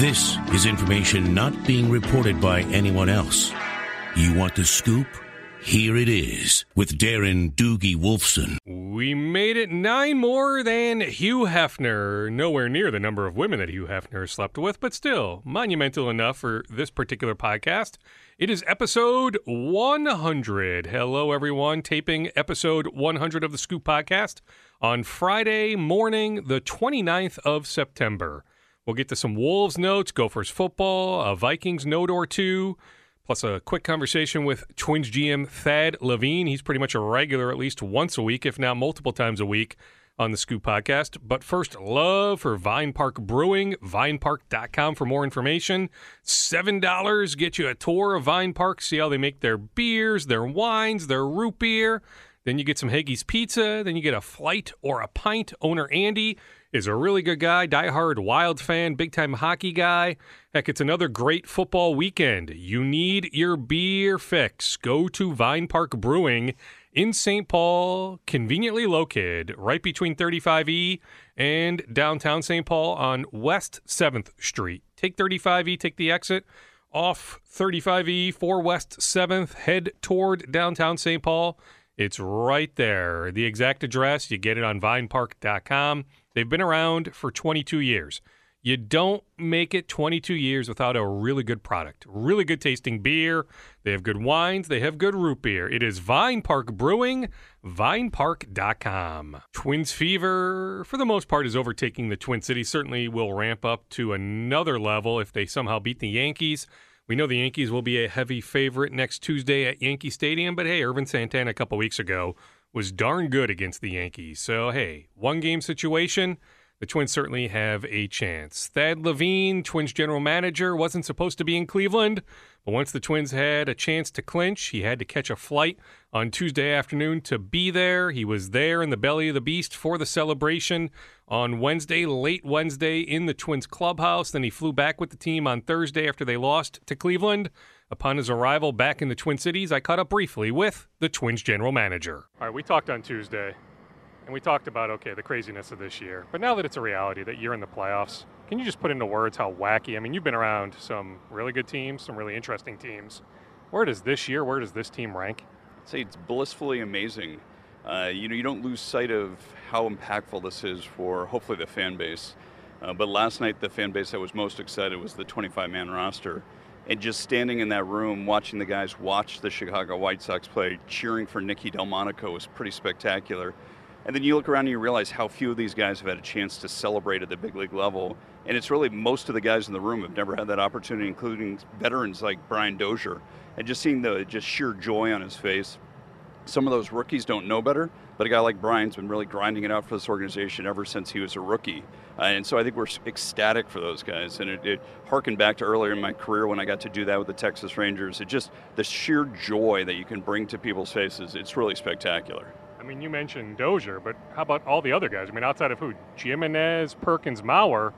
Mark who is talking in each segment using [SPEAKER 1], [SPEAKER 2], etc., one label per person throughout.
[SPEAKER 1] This is information not being reported by anyone else. You want the scoop? Here it is with Darren Doogie Wolfson.
[SPEAKER 2] We made it nine more than Hugh Hefner. Nowhere near the number of women that Hugh Hefner slept with, but still monumental enough for this particular podcast. It is episode 100. Hello, everyone. Taping episode 100 of the Scoop podcast on Friday morning, the 29th of September. We'll get to some Wolves notes, Gophers football, a Vikings note or two, plus a quick conversation with Twins GM Thad Levine. He's pretty much a regular at least once a week, if not multiple times a week on the Scoop podcast. But first, love for Vine Park Brewing, vinepark.com for more information. $7 get you a tour of Vine Park, see how they make their beers, their wines, their root beer. Then you get some Haggis Pizza. Then you get a flight or a pint. Owner Andy is a really good guy, diehard Wild fan, big time hockey guy. Heck, it's another great football weekend. You need your beer fix. Go to Vine Park Brewing in St. Paul, conveniently located right between 35E and downtown St. Paul on West 7th Street. Take 35E, take the exit off 35E for West 7th, head toward downtown St. Paul. It's right there. The exact address, you get it on vinepark.com. They've been around for 22 years. You don't make it 22 years without a really good product. Really good tasting beer. They have good wines. They have good root beer. It is Vine Park Brewing, vinepark.com. Twins fever, for the most part, is overtaking the Twin Cities. Certainly will ramp up to another level if they somehow beat the Yankees. We know the Yankees will be a heavy favorite next Tuesday at Yankee Stadium, but hey, Ervin Santana a couple weeks ago was darn good against the Yankees. So, hey, one game situation the Twins certainly have a chance. Thad Levine, Twins general manager, wasn't supposed to be in Cleveland, but once the Twins had a chance to clinch, he had to catch a flight on Tuesday afternoon to be there. He was there in the belly of the beast for the celebration on Wednesday, late Wednesday, in the Twins clubhouse. Then he flew back with the team on Thursday after they lost to Cleveland. Upon his arrival back in the Twin Cities, I caught up briefly with the Twins general manager. All right, we talked on Tuesday and we talked about okay the craziness of this year. But now that it's a reality that you're in the playoffs can you just put into words how wacky i mean you've been around some really good teams some really interesting teams. Where does this year where does this team rank?
[SPEAKER 3] I'd say it's blissfully amazing. Uh, you know you don't lose sight of how impactful this is for hopefully the fan base. Uh, but last night the fan base that was most excited was the 25 man roster. And just standing in that room watching the guys watch the chicago white sox play cheering for nicky delmonico was pretty spectacular and then you look around and you realize how few of these guys have had a chance to celebrate at the big league level. And it's really most of the guys in the room have never had that opportunity, including veterans like Brian Dozier. And just seeing the just sheer joy on his face. Some of those rookies don't know better, but a guy like Brian's been really grinding it out for this organization ever since he was a rookie. Uh, and so I think we're ecstatic for those guys. And it, it harkened back to earlier in my career when I got to do that with the Texas Rangers. It just, the sheer joy that you can bring to people's faces, it's really spectacular.
[SPEAKER 2] I mean, you mentioned Dozier, but how about all the other guys? I mean, outside of who? Gimenez, Perkins, Mauer.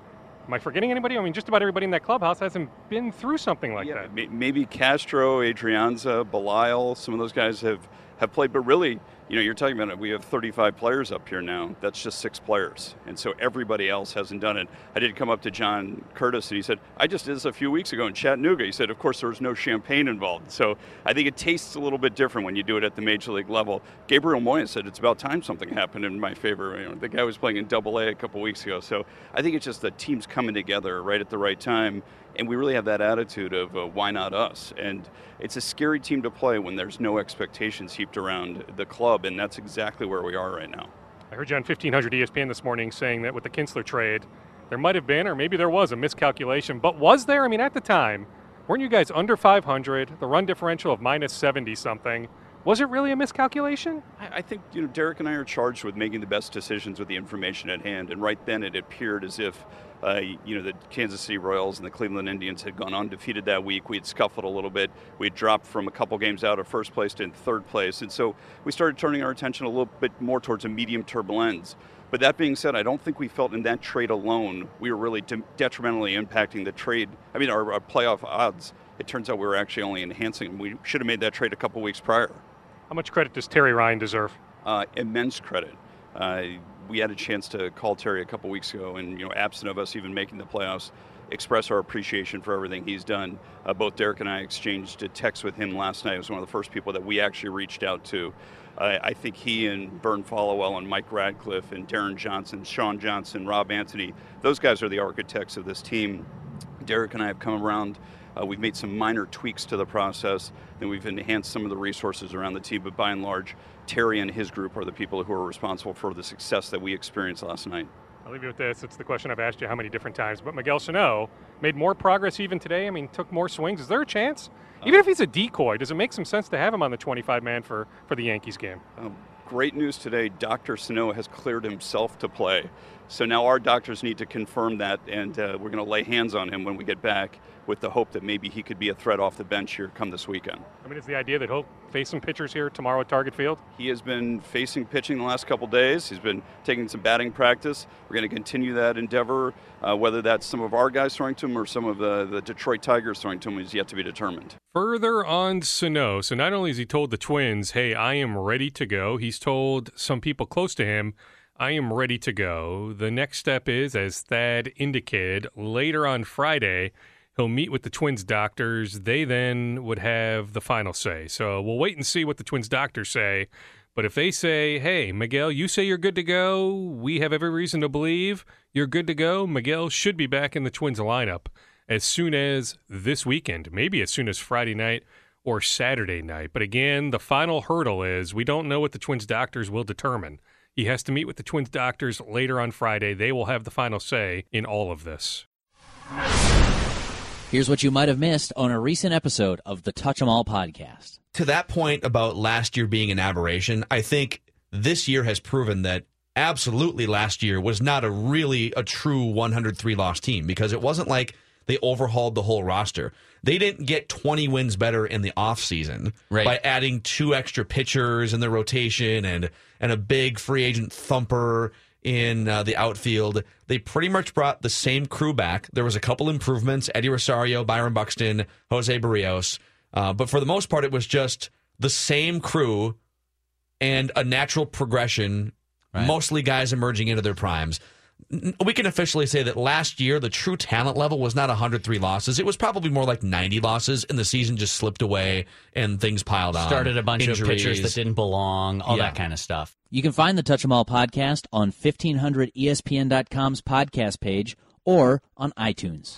[SPEAKER 2] Am I forgetting anybody? I mean, just about everybody in that clubhouse hasn't been through something like
[SPEAKER 3] yeah,
[SPEAKER 2] that.
[SPEAKER 3] Maybe Castro, Adrianza, Belisle, some of those guys have, have played, but really, you know, you're talking about it. We have 35 players up here now. That's just six players, and so everybody else hasn't done it. I did come up to John Curtiss, and he said, "I just did this a few weeks ago in Chattanooga." He said, "Of course, there was no champagne involved." So I think it tastes a little bit different when you do it at the major league level. Gabriel Moya said, "It's about time something happened in my favor." You know, the guy was playing in Double A a couple weeks ago, so I think it's just the teams coming together right at the right time and we really have that attitude of uh, why not us? And it's a scary team to play when there's no expectations heaped around the club and that's exactly where we are right now.
[SPEAKER 2] I heard you on 1500 espn this morning saying that with the kinsler trade there might have been or maybe there was a miscalculation but was there? I mean at the time weren't you guys under 500 the run differential of minus 70 something was it really a miscalculation?
[SPEAKER 3] I, I, think you know Derek and I are charged with making the best decisions with the information at hand, and right then it appeared as if uh, you know the Kansas City Royals and the Cleveland Indians had gone undefeated that week. We had scuffled a little bit. We had dropped from a couple games out of first place to in third place, and so we started turning our attention a little bit more towards a medium-term lens. But that being said, I don't think we felt in that trade alone we were really de- detrimentally impacting the trade. I mean, our, our playoff odds. It turns out we were actually only enhancing them. We should have made that trade a couple weeks prior.
[SPEAKER 2] How much credit does Terry Ryan deserve?
[SPEAKER 3] Uh, immense credit. Uh, we had a chance to call Terry a couple weeks ago, and you know, absent of us even making the playoffs, express our appreciation for everything he's done. Uh, both Derek and I exchanged a text with him last night. He was one of the first people that we actually reached out to. Uh, I think he and Vern Followell and Mike Radcliff and Darren Johnson, Sean Johnson, Rob Anthony, those guys are the architects of this team. Derek and I have come around. Uh, we've made some minor tweaks to the process, and we've enhanced some of the resources around the team. But by and large, Terry and his group are the people who are responsible for the success that we experienced last night.
[SPEAKER 2] I'll leave you with this. It's the question I've asked you how many different times. But Miguel Sano made more progress even today. I mean, took more swings. Is there a chance? Even if he's a decoy, does it make some sense to have him on the 25 man for, for the Yankees game?
[SPEAKER 3] Um, great news today. Dr. Sano has cleared himself to play. So now our doctors need to confirm that, and uh, we're going to lay hands on him when we get back with the hope that maybe he could be a threat off the bench here come this weekend.
[SPEAKER 2] I mean, is the idea that he'll face some pitchers here tomorrow at Target Field?
[SPEAKER 3] He has been facing pitching the last couple days. He's been taking some batting practice. We're going to continue that endeavor. Uh, whether that's some of our guys throwing to him or some of the, the Detroit Tigers throwing to him is yet to be determined.
[SPEAKER 2] Further on Sano, so not only has he told the Twins, hey, I am ready to go, he's told some people close to him, I am ready to go. The next step is, as Thad indicated, later on Friday, he'll meet with the Twins doctors. They then would have the final say. So we'll wait and see what the Twins doctors say. But if they say, hey, Miguel, you say you're good to go, we have every reason to believe you're good to go, Miguel should be back in the Twins lineup as soon as this weekend, maybe as soon as Friday night or Saturday night. But again, the final hurdle is we don't know what the Twins doctors will determine. He has to meet with the Twins doctors later on Friday. They will have the final say in all of this.
[SPEAKER 4] Here's what you might have missed on a recent episode of the Touch 'em All podcast.
[SPEAKER 5] To that point about last year being an aberration, I think this year has proven that absolutely last year was not a really a true 103 loss team because it wasn't like they overhauled the whole roster. They didn't get 20 wins better in the offseason
[SPEAKER 4] Right.
[SPEAKER 5] by adding two extra pitchers in the rotation and and a big free agent thumper in uh, the outfield. They pretty much brought the same crew back. There was a couple improvements: Eddie Rosario, Byron Buxton, Jose Berrios. Uh, but for the most part, it was just the same crew and a natural progression. Mostly guys emerging into their primes. N- We can officially say that last year the true talent level was not 103 losses. It was probably more like 90 losses, and the season just slipped away and things piled on.
[SPEAKER 6] started a bunch of pitchers that didn't belong, all
[SPEAKER 5] Yeah.
[SPEAKER 6] that kind of stuff.
[SPEAKER 4] You can find the Touch 'em All podcast on E 1500ESPN.com's podcast page or on iTunes.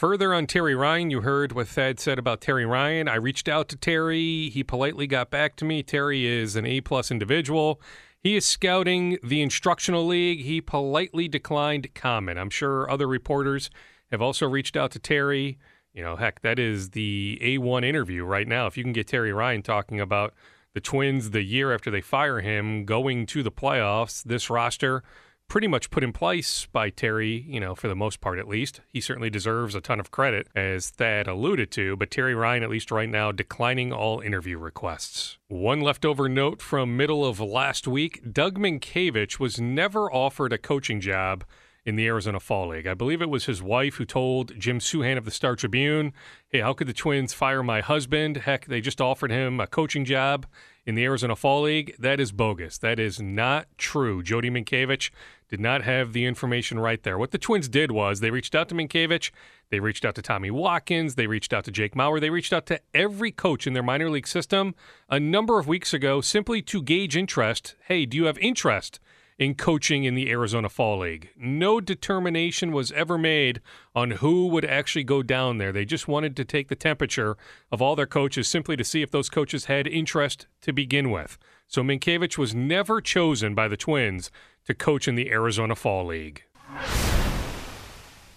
[SPEAKER 2] Further on Terry Ryan, you heard what Thad said about Terry Ryan. I reached out to Terry. He politely got back to me. Terry is an A plus individual. He is scouting the instructional league. He politely declined comment. I'm sure other reporters have also reached out to Terry. You know, heck, that is the A1 interview right now. If you can get Terry Ryan talking about the Twins the year after they fire him going to the playoffs, this roster pretty much put in place by Terry, you know, for the most part at least. He certainly deserves a ton of credit, as Thad alluded to, but Terry Ryan, at least right now, declining all interview requests. One leftover note from middle of last week Doug Mientkiewicz was never offered a coaching job in the Arizona Fall League. I believe it was his wife who told Jim Souhan of the Star Tribune, hey, how could the Twins fire my husband? Heck, they just offered him a coaching job in the Arizona Fall League. That is bogus. That is not true. Jody Mientkiewicz did not have the information right there. What the Twins did was they reached out to Mientkiewicz, they reached out to Tommy Watkins, they reached out to Jake Mauer, they reached out to every coach in their minor league system a number of weeks ago simply to gauge interest. Hey, do you have interest? In coaching in the Arizona Fall League. No determination was ever made on who would actually go down there. They just wanted to take the temperature of all their coaches simply to see if those coaches had interest to begin with. So Mientkiewicz was never chosen by the Twins to coach in the Arizona Fall League.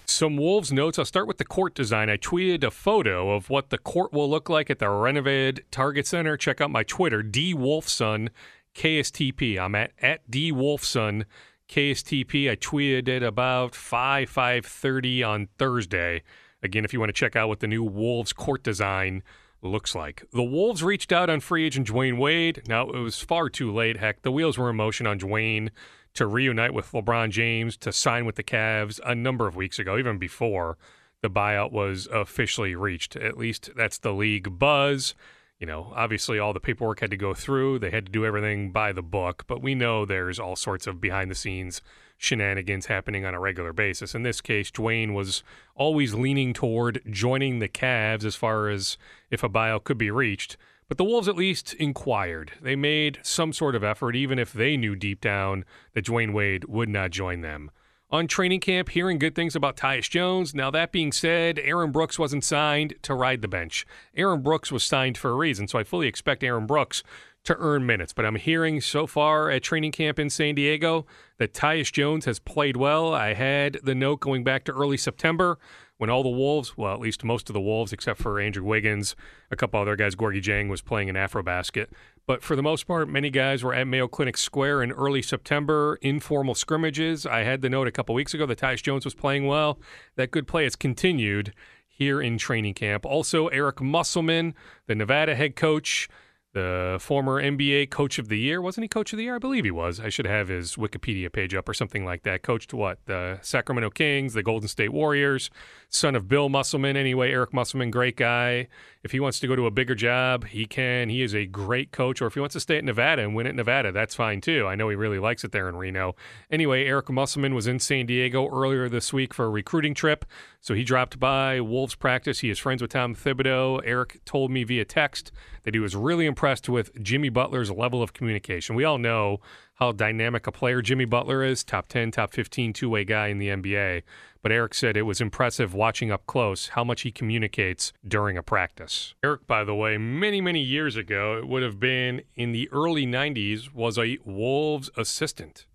[SPEAKER 2] Some Wolves notes. I'll start with the court design. I tweeted a photo of what the court will look like at the renovated Target Center. Check out my Twitter, D Wolfson KSTP. I'm at at D Wolfson KSTP. I tweeted it about five five thirty on Thursday. Again, if you want to check out what the new Wolves court design looks like. The Wolves reached out on free agent Dwyane Wade. Now it was far too late. Heck, the wheels were in motion on Dwyane to reunite with LeBron James to sign with the Cavs a number of weeks ago, even before the buyout was officially reached. At least that's the league buzz. You know, obviously all the paperwork had to go through. They had to do everything by the book, but we know there's all sorts of behind the scenes shenanigans happening on a regular basis. In this case, Dwyane was always leaning toward joining the Cavs as far as if a buyout could be reached. But the Wolves at least inquired. They made some sort of effort, even if they knew deep down that Dwyane Wade would not join them on training camp hearing good things about Tyus Jones. Now, that being said, Aaron Brooks wasn't signed to ride the bench. Aaron Brooks was signed for a reason, so I fully expect Aaron Brooks to earn minutes. But I'm hearing so far at training camp in San Diego that Tyus Jones has played well. I had the note going back to early September when all the Wolves, well, at least most of the Wolves, except for Andrew Wiggins, a couple other guys, Gorgui Dieng was playing in Afrobasket. But for the most part, many guys were at Mayo Clinic Square in early September, informal scrimmages. I had the note a couple weeks ago that Tyus Jones was playing well. That good play has continued here in training camp. Also, Eric Musselman, the Nevada head coach, the former NBA Coach of the Year. Wasn't he Coach of the Year? I believe he was. I should have his Wikipedia page up or something like that. Coached what? The Sacramento Kings, the Golden State Warriors, son of Bill Musselman. Anyway, Eric Musselman, great guy. If he wants to go to a bigger job, he can. He is a great coach. Or if he wants to stay at Nevada and win at Nevada, that's fine too. I know he really likes it there in Reno. Anyway, Eric Musselman was in San Diego earlier this week for a recruiting trip. So he dropped by Wolves practice. He is friends with Tom Thibodeau. Eric told me via text that he was really impressed with Jimmy Butler's level of communication. We all know how dynamic a player Jimmy Butler is, top 10, top 15 two way guy in the NBA. But Eric said it was impressive watching up close how much he communicates during a practice. Eric, by the way, many, many years ago, it would have been in the early 90s, was a Wolves assistant.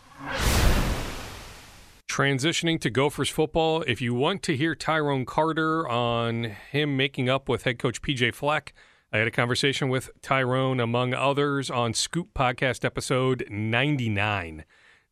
[SPEAKER 2] Transitioning to Gophers football, if you want to hear Tyrone Carter on him making up with head coach PJ Fleck, I had a conversation with Tyrone, among others, on Scoop Podcast episode 99.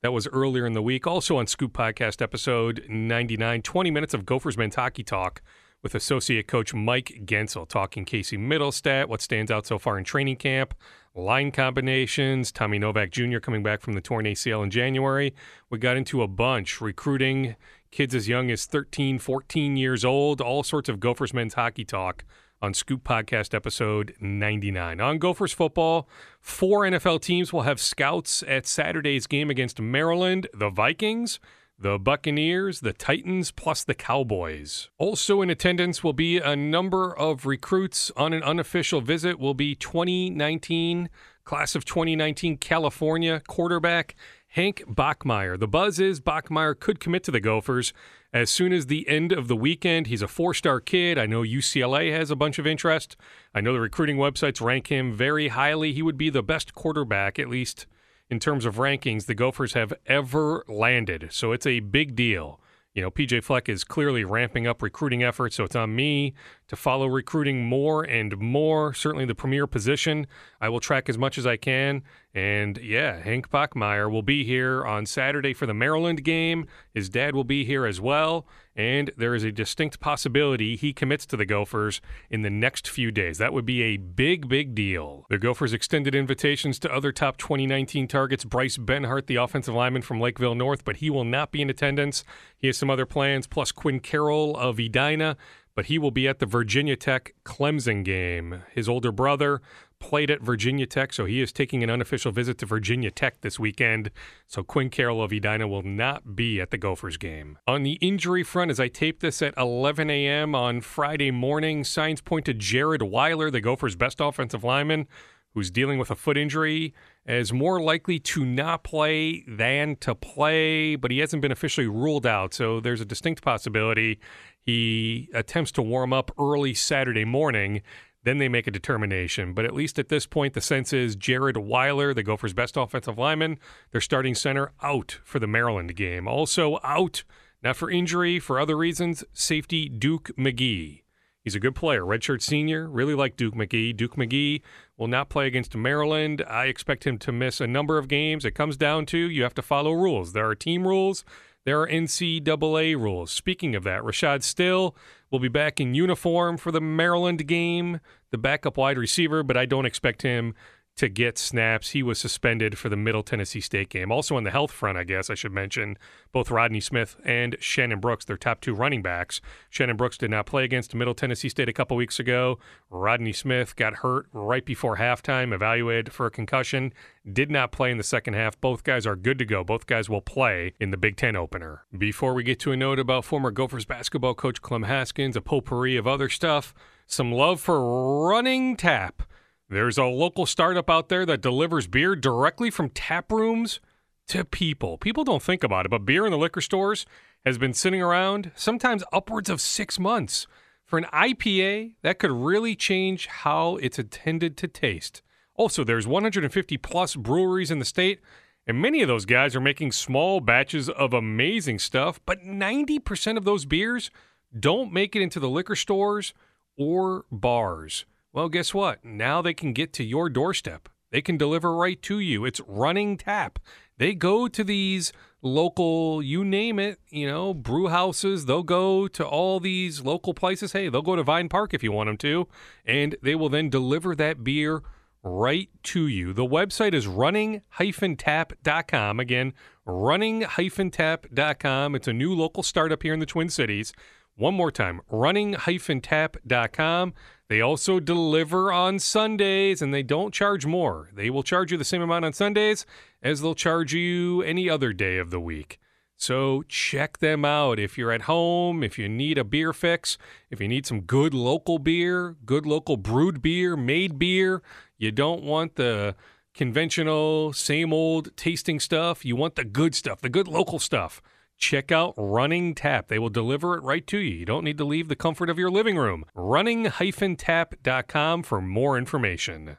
[SPEAKER 2] That was earlier in the week. Also on Scoop Podcast episode 99, 20 minutes of Gophers men's hockey talk with associate coach Mike Guentzel, talking Casey Mittelstadt, what stands out so far in training camp, line combinations, Tommy Novak Jr. coming back from the torn ACL in January. We got into a bunch, recruiting kids as young as 13, 14 years old, all sorts of Gophers men's hockey talk on Scoop Podcast episode 99. On Gophers football, four NFL teams will have scouts at Saturday's game against Maryland, the Vikings, the Buccaneers, the Titans, plus the Cowboys. Also in attendance will be a number of recruits on an unofficial visit will be 2019 class of 2019 California quarterback Hank Bachmeier. The buzz is Bachmeier could commit to the Gophers as soon as the end of the weekend. He's a four star kid. I know UCLA has a bunch of interest. I know the recruiting websites rank him very highly. He would be the best quarterback, at least in terms of rankings, the Gophers have ever landed. So it's a big deal. You know, PJ Fleck is clearly ramping up recruiting efforts, so it's on me to follow recruiting more and more. Certainly the premier position. I will track as much as I can. And yeah, Hank Bachmeier will be here on Saturday for the Maryland game. His dad will be here as well. And there is a distinct possibility he commits to the Gophers in the next few days. That would be a big, big deal. The Gophers extended invitations to other top 2019 targets Bryce Benhart, the offensive lineman from Lakeville North, but he will not be in attendance. He has some other plans, plus Quinn Carroll of Edina but he will be at the Virginia Tech Clemson game. His older brother played at Virginia Tech, so he is taking an unofficial visit to Virginia Tech this weekend. So Quinn Carroll of Edina will not be at the Gophers game. On the injury front, as I tape this at 11 a.m. on Friday morning, signs point to Jared Weiler, the Gophers' best offensive lineman, who's dealing with a foot injury, as more likely to not play than to play, but he hasn't been officially ruled out. So there's a distinct possibility he attempts to warm up early Saturday morning. Then they make a determination. But at least at this point, the sense is Jared Weiler, the Gophers' best offensive lineman, their starting center, out for the Maryland game. Also out, not for injury, for other reasons, safety Duke McGee. He's a good player, redshirt senior. Really like Duke McGee. Duke McGee will not play against Maryland. I expect him to miss a number of games. It comes down to you have to follow rules. There are team rules, there are NCAA rules. Speaking of that, Rashad Still will be back in uniform for the Maryland game, the backup wide receiver, but I don't expect him to get snaps. He was suspended for the Middle Tennessee State game. Also on the health front, I guess I should mention both Rodney Smith and Shannon Brooks, their top two running backs. Shannon Brooks did not play against Middle Tennessee State a couple weeks ago. Rodney Smith got hurt right before halftime, evaluated for a concussion, did not play in the second half. Both guys are good to go. Both guys will play in the Big Ten opener. Before we get to a note about former Gophers basketball coach Clem Haskins, a potpourri of other stuff, some love for Running Tap. There's a local startup out there that delivers beer directly from tap rooms to people. People don't think about it, but beer in the liquor stores has been sitting around sometimes upwards of six months. For an IPA, that could really change how it's intended to taste. Also, there's 150 plus breweries in the state, and many of those guys are making small batches of amazing stuff, but 90% of those beers don't make it into the liquor stores or bars. Well, guess what? Now they can get to your doorstep. They can deliver right to you. It's running tap. They go to these local, you name it, you know, brew houses. They'll go to all these local places. Hey, they'll go to Vine Park if you want them to, and they will then deliver that beer right to you. The website is running-tap.com. Again, running-tap.com. It's a new local startup here in the Twin Cities. One more time, running-tap.com. They also deliver on Sundays and they don't charge more. They will charge you the same amount on Sundays as they'll charge you any other day of the week. So check them out. If you're at home, if you need a beer fix, if you need some good local beer, good local brewed beer, made beer, you don't want the conventional, same old tasting stuff. You want the good stuff, the good local stuff check out Running Tap. They will deliver it right to you. You don't need to leave the comfort of your living room. Running-tap.com for more information.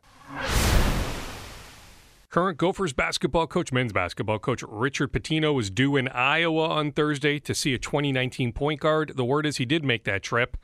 [SPEAKER 2] Current Gophers basketball coach, men's basketball coach Richard Pitino is due in Iowa on Thursday to see a 2019 point guard. The word is he did make that trip.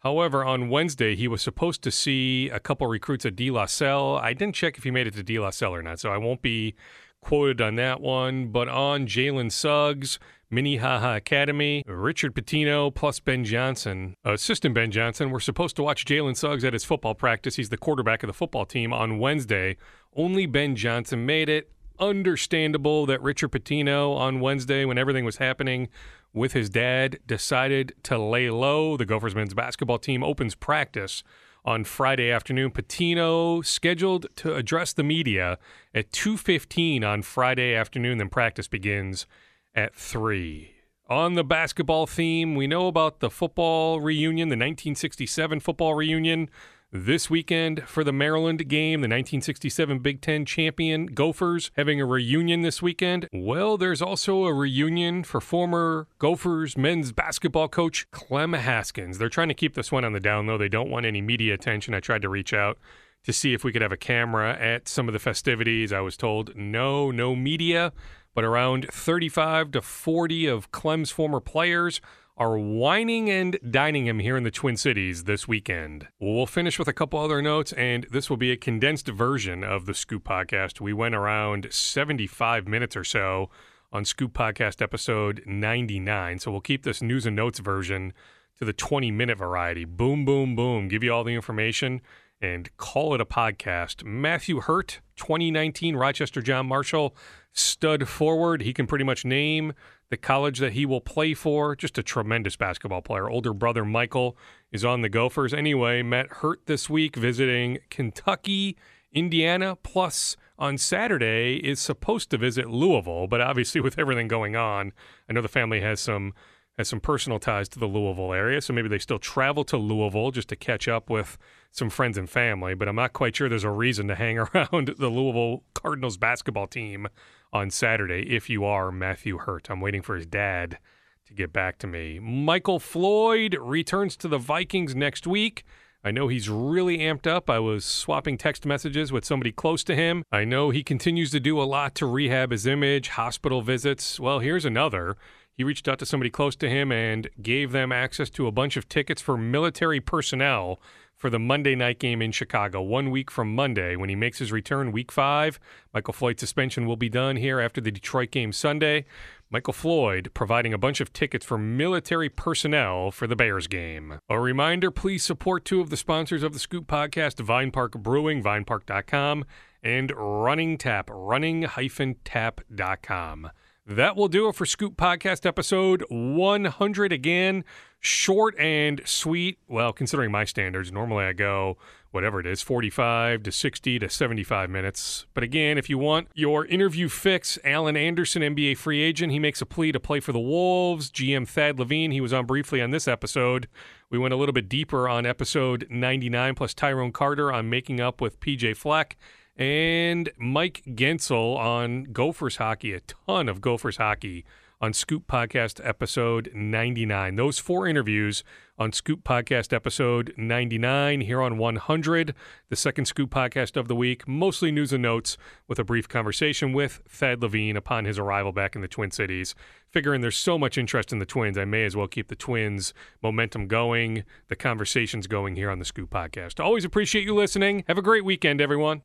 [SPEAKER 2] However, on Wednesday, he was supposed to see a couple recruits at De La Salle. I didn't check if he made it to De La Salle or not, so I won't be quoted on that one. But on Jalen Suggs, Minnehaha Academy. Richard Pitino plus Ben Johnson, assistant Ben Johnson. We're supposed to watch Jalen Suggs at his football practice. He's the quarterback of the football team on Wednesday. Only Ben Johnson made it. Understandable that Richard Pitino on Wednesday, when everything was happening with his dad, decided to lay low. The Gophers men's basketball team opens practice on Friday afternoon. Pitino scheduled to address the media at 2:15 on Friday afternoon. Then practice begins at 3. On the basketball theme, we know about the football reunion, the 1967 football reunion this weekend for the Maryland game, the 1967 Big Ten champion Gophers having a reunion this weekend. Well, there's also a reunion for former Gophers men's basketball coach Clem Haskins. They're trying to keep this one on the down low. They don't want any media attention. I tried to reach out to see if we could have a camera at some of the festivities. I was told no, no media but around 35 to 40 of Clem's former players are whining and dining him here in the Twin Cities this weekend. We'll finish with a couple other notes, and this will be a condensed version of the Scoop podcast. We went around 75 minutes or so on Scoop Podcast episode 99, so we'll keep this news and notes version to the 20 minute variety. Boom, boom, boom. Give you all the information and call it a podcast. Matthew Hurt, 2019 Rochester John Marshall stud forward. He can pretty much name the college that he will play for. Just a tremendous basketball player. Older brother Michael is on the Gophers. Anyway, Matt Hurt this week visiting Kentucky, Indiana, plus on Saturday is supposed to visit Louisville, but obviously with everything going on, I know the family has some has some personal ties to the Louisville area, so maybe they still travel to Louisville just to catch up with some friends and family, but I'm not quite sure there's a reason to hang around the Louisville Cardinals basketball team on Saturday if you are Matthew Hurt. I'm waiting for his dad to get back to me. Michael Floyd returns to the Vikings next week. I know he's really amped up. I was swapping text messages with somebody close to him. I know he continues to do a lot to rehab his image, hospital visits. Well, here's another. He reached out to somebody close to him and gave them access to a bunch of tickets for military personnel for the Monday night game in Chicago. One week from Monday, when he makes his return, week five, Michael Floyd's suspension will be done here after the Detroit game Sunday. Michael Floyd providing a bunch of tickets for military personnel for the Bears game. A reminder please support two of the sponsors of the Scoop podcast Vine Park Brewing, vinepark.com, and Running Tap, running-tap.com. That will do it for Scoop Podcast episode 100. Again, short and sweet. Well, considering my standards, normally I go whatever it is 45 to 60 to 75 minutes. But again, if you want your interview fix, Alan Anderson, NBA free agent, he makes a plea to play for the Wolves. GM Thad Levine, he was on briefly on this episode. We went a little bit deeper on episode 99, plus Tyrone Carter on making up with PJ Fleck and Mike Guentzel on Gophers hockey, a ton of Gophers hockey on Scoop Podcast episode 99. Those four interviews on Scoop Podcast episode 99 here on 100, the second Scoop Podcast of the week, mostly news and notes with a brief conversation with Thad Levine upon his arrival back in the Twin Cities. Figuring there's so much interest in the Twins, I may as well keep the Twins momentum going, the conversations going here on the Scoop Podcast. Always appreciate you listening. Have a great weekend, everyone.